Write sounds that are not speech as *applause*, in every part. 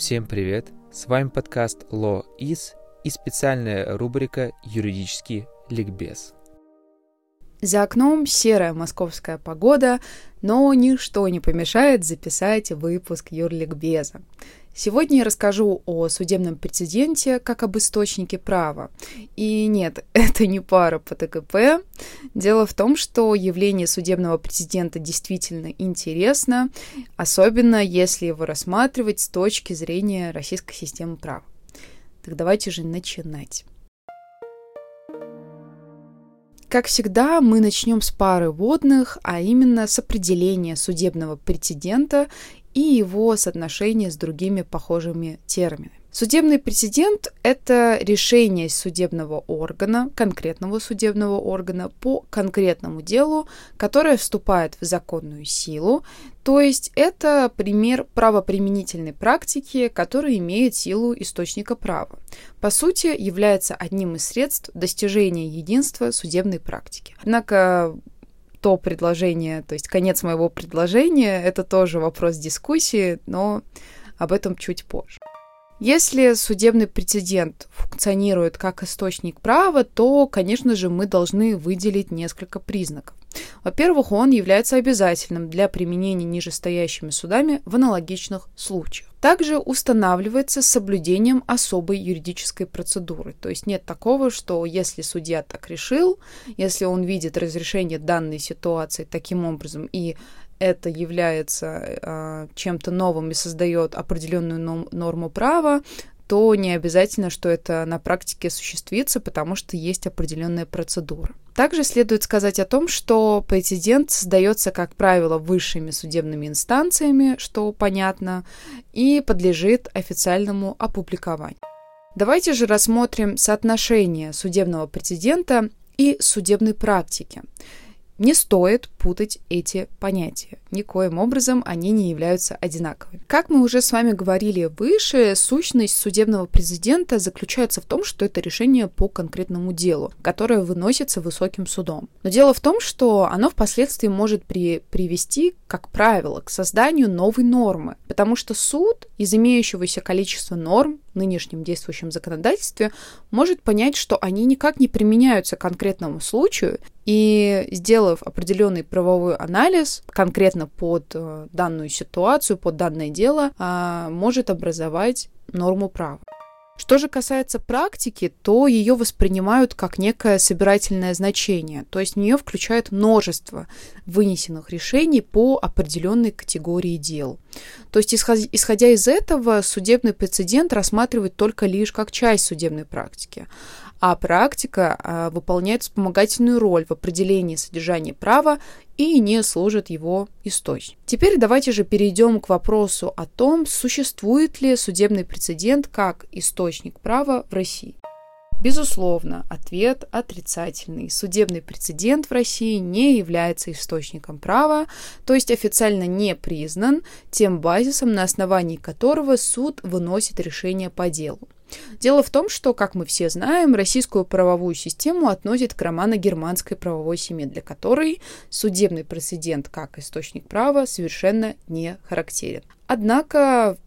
Всем привет! С вами подкаст Law Is и специальная рубрика «Юридический ликбез». За окном серая московская погода, но ничто не помешает записать выпуск юрликбеза. Сегодня я расскажу о судебном прецеденте как об источнике права. И нет, *laughs* это не пара по ТКП. Дело в том, что явление судебного прецедента действительно интересно, особенно если его рассматривать с точки зрения российской системы права. Так давайте же начинать. Как всегда, мы начнем с пары водных, а именно с определения судебного прецедента и его соотношения с другими похожими терминами. Судебный прецедент – это решение судебного органа, конкретного судебного органа по конкретному делу, которое вступает в законную силу, то есть это пример правоприменительной практики, которая имеет силу источника права. По сути, является одним из средств достижения единства судебной практики. Однако то предложение, то есть конец моего предложения, это тоже вопрос дискуссии, но об этом чуть позже. Если судебный прецедент функционирует как источник права, то, конечно же, мы должны выделить несколько признаков. Во-первых, он является обязательным для применения нижестоящими судами в аналогичных случаях. Также устанавливается соблюдением особой юридической процедуры. То есть нет такого, что если судья так решил, если он видит разрешение данной ситуации таким образом и это является э, чем-то новым и создает определенную норму права, то не обязательно, что это на практике осуществится, потому что есть определенная процедура. Также следует сказать о том, что прецедент создается, как правило, высшими судебными инстанциями, что понятно, и подлежит официальному опубликованию. Давайте же рассмотрим соотношение судебного прецедента и судебной практики. Не стоит путать эти понятия. Никоим образом они не являются одинаковыми. Как мы уже с вами говорили выше, сущность судебного президента заключается в том, что это решение по конкретному делу, которое выносится высоким судом. Но дело в том, что оно впоследствии может при, привести, как правило, к созданию новой нормы, потому что суд из имеющегося количества норм нынешнем действующем законодательстве может понять, что они никак не применяются к конкретному случаю, и сделав определенный правовой анализ конкретно под э, данную ситуацию, под данное дело, а, может образовать норму права. Что же касается практики, то ее воспринимают как некое собирательное значение, то есть в нее включают множество вынесенных решений по определенной категории дел. То есть, исходя из этого, судебный прецедент рассматривает только лишь как часть судебной практики а практика а, выполняет вспомогательную роль в определении содержания права и не служит его источником. Теперь давайте же перейдем к вопросу о том, существует ли судебный прецедент как источник права в России. Безусловно, ответ отрицательный. Судебный прецедент в России не является источником права, то есть официально не признан тем базисом, на основании которого суд выносит решение по делу. Дело в том, что, как мы все знаем, российскую правовую систему относят к романо-германской правовой семье, для которой судебный прецедент как источник права совершенно не характерен. Однако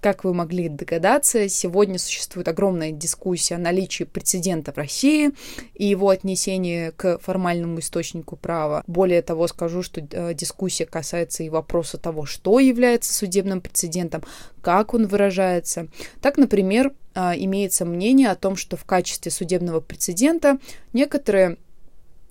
как вы могли догадаться, сегодня существует огромная дискуссия о наличии прецедента в России и его отнесении к формальному источнику права. Более того, скажу, что э, дискуссия касается и вопроса того, что является судебным прецедентом, как он выражается. Так, например, э, имеется мнение о том, что в качестве судебного прецедента некоторые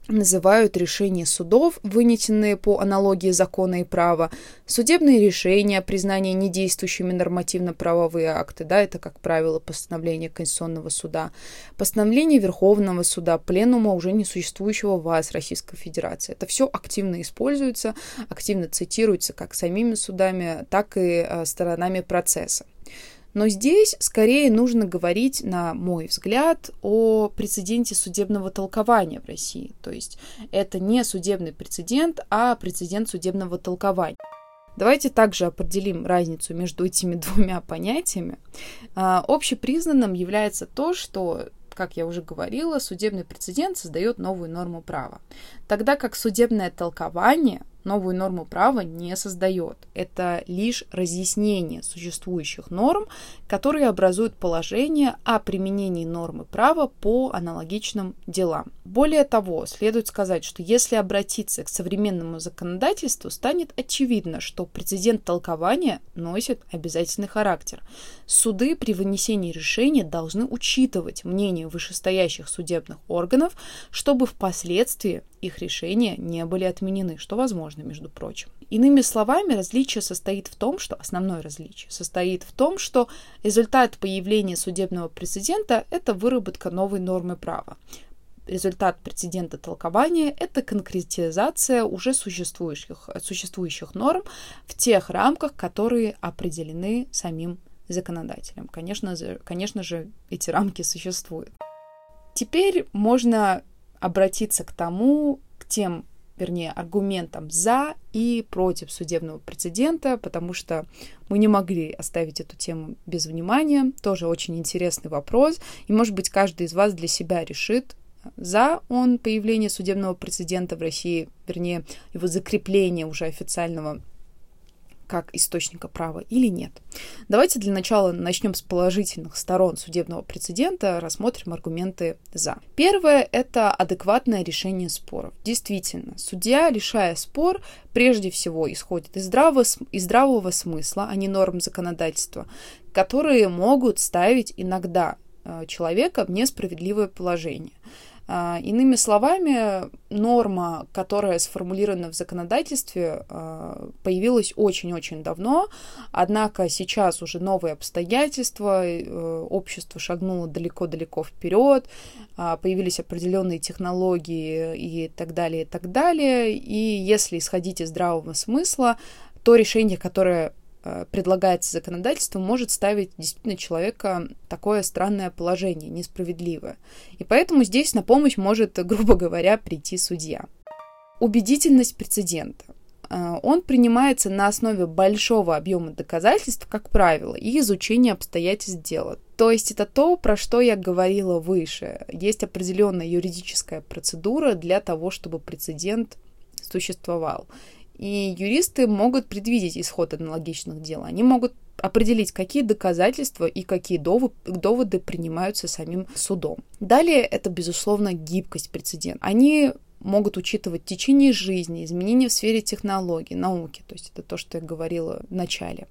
называют решения судов, вынесенные по аналогии закона и права, судебные решения, признание недействующими нормативно-правовые акты, да, это, как правило, постановление Конституционного суда, постановление Верховного суда, пленума уже несуществующего ВАЗ Российской Федерации. Это все активно используется, активно цитируется как самими судами, так и э, сторонами процесса. Но здесь скорее нужно говорить, на мой взгляд, о прецеденте судебного толкования в России. То есть это не судебный прецедент, а прецедент судебного толкования. Давайте также определим разницу между этими *laughs* двумя понятиями. А, общепризнанным является то, что как я уже говорила, судебный прецедент создает новую норму права. Тогда как судебное толкование новую норму права не создает. Это лишь разъяснение существующих норм, которые образуют положение о применении нормы права по аналогичным делам. Более того, следует сказать, что если обратиться к современному законодательству, станет очевидно, что прецедент толкования носит обязательный характер. Суды при вынесении решения должны учитывать мнение вышестоящих судебных органов, чтобы впоследствии их решения не были отменены, что возможно, между прочим. Иными словами, различие состоит в том, что основное различие состоит в том, что результат появления судебного прецедента – это выработка новой нормы права. Результат прецедента толкования – это конкретизация уже существующих, существующих норм в тех рамках, которые определены самим законодателем. Конечно, конечно же, эти рамки существуют. Теперь можно обратиться к тому, к тем, вернее, аргументам за и против судебного прецедента, потому что мы не могли оставить эту тему без внимания. Тоже очень интересный вопрос. И, может быть, каждый из вас для себя решит, за он появление судебного прецедента в России, вернее, его закрепление уже официального как источника права или нет. Давайте для начала начнем с положительных сторон судебного прецедента, рассмотрим аргументы «за». Первое – это адекватное решение споров. Действительно, судья, решая спор, прежде всего исходит из здравого, из здравого смысла, а не норм законодательства, которые могут ставить иногда э, человека в несправедливое положение. А, иными словами, норма, которая сформулирована в законодательстве, а, появилась очень-очень давно, однако сейчас уже новые обстоятельства, э, общество шагнуло далеко-далеко вперед, а, появились определенные технологии и так далее, и так далее. И если исходить из здравого смысла, то решение, которое предлагается законодательством, может ставить действительно человека такое странное положение, несправедливое. И поэтому здесь на помощь может, *laughs* грубо говоря, прийти судья. Убедительность прецедента. Э, он принимается на основе большого объема доказательств, как правило, и изучения обстоятельств дела. То есть это то, про что я говорила выше. Есть определенная юридическая процедура для того, чтобы прецедент существовал. И юристы могут предвидеть исход аналогичных дел. Они могут определить, какие доказательства и какие доводы принимаются самим судом. Далее это, безусловно, гибкость прецедента. Они могут учитывать течение жизни, изменения в сфере технологий, науки, то есть это то, что я говорила в начале.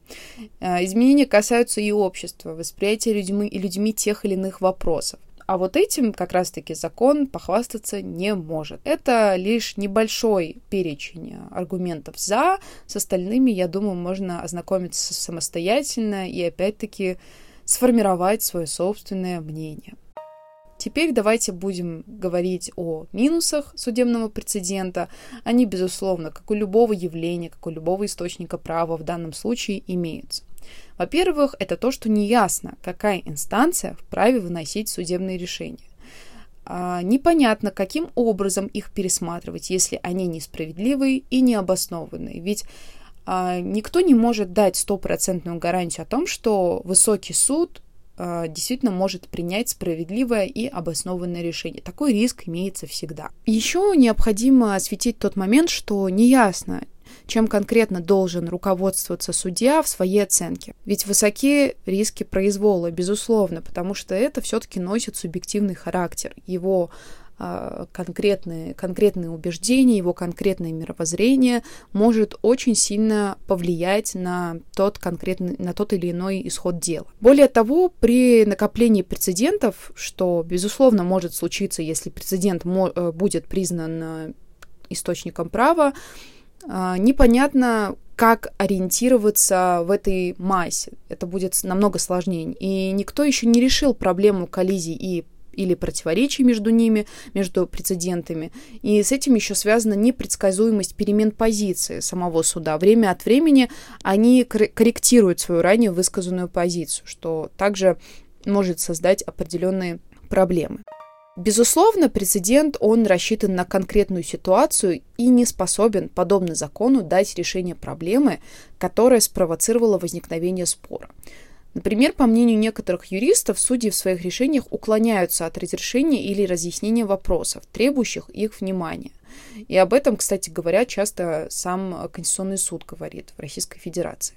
Э, изменения касаются и общества, восприятия людьми, и людьми тех или иных вопросов. А вот этим как раз-таки закон похвастаться не может. Это лишь небольшой перечень аргументов «за». С остальными, я думаю, можно ознакомиться самостоятельно и опять-таки сформировать свое собственное мнение. Теперь давайте будем говорить о минусах судебного прецедента. Они, безусловно, как у любого явления, как у любого источника права в данном случае имеются. Во-первых, это то, что неясно, какая инстанция вправе выносить судебные решения. А, непонятно, каким образом их пересматривать, если они несправедливые и необоснованные. Ведь а, никто не может дать стопроцентную гарантию о том, что высокий суд а, действительно может принять справедливое и обоснованное решение. Такой риск имеется всегда. Еще необходимо осветить тот момент, что неясно, чем конкретно должен руководствоваться судья в своей оценке. Ведь высокие риски произвола, безусловно, потому что это все-таки носит субъективный характер. Его а, конкретные, конкретные убеждения, его конкретное мировоззрение может очень сильно повлиять на тот, конкретный, на тот или иной исход дела. Более того, при накоплении прецедентов, что, безусловно, может случиться, если прецедент э, будет признан э, источником права, непонятно, как ориентироваться в этой массе. Это будет намного сложнее. И никто еще не решил проблему коллизий и или противоречий между ними, между прецедентами. И с этим еще связана непредсказуемость перемен позиции самого суда. Время от времени они корректируют свою ранее высказанную позицию, что также может создать определенные проблемы. Безусловно, прецедент, он рассчитан на конкретную ситуацию и не способен, подобно закону, дать решение проблемы, которая спровоцировала возникновение спора. Например, по мнению некоторых юристов, судьи в своих решениях уклоняются от разрешения или разъяснения вопросов, требующих их внимания – И об этом, кстати говоря, часто сам Конституционный суд говорит в Российской Федерации.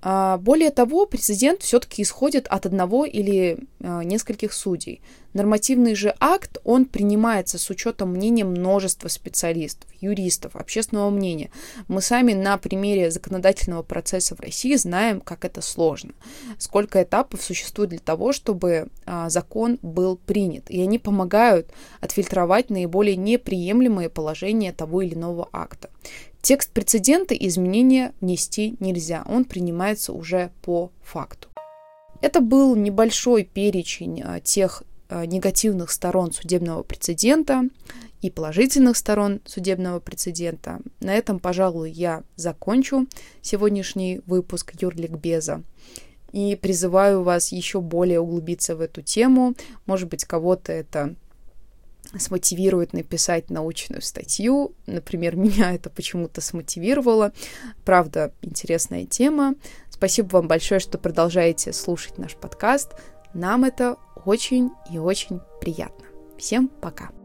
А, более того, президент все-таки исходит от одного или а, нескольких судей. Нормативный же акт, он принимается с учетом мнения множества специалистов, юристов, общественного мнения. Мы сами на примере законодательного процесса в России знаем, как это сложно, сколько этапов существует для того, чтобы а, закон был принят. И они помогают отфильтровать наиболее неприемлемые положения того или иного акта. Текст прецедента изменения внести нельзя, он принимается уже по факту. Это был небольшой перечень а, тех а, негативных сторон судебного прецедента и положительных сторон судебного прецедента. На этом, пожалуй, я закончу сегодняшний выпуск Юрликбеза и призываю вас еще более углубиться в эту тему. Может быть, кого-то это смотивирует написать научную статью. Например, *laughs* меня это почему-то смотивировало. Правда, интересная тема. Спасибо вам большое, что продолжаете слушать наш подкаст. Нам это очень и очень приятно. Всем пока!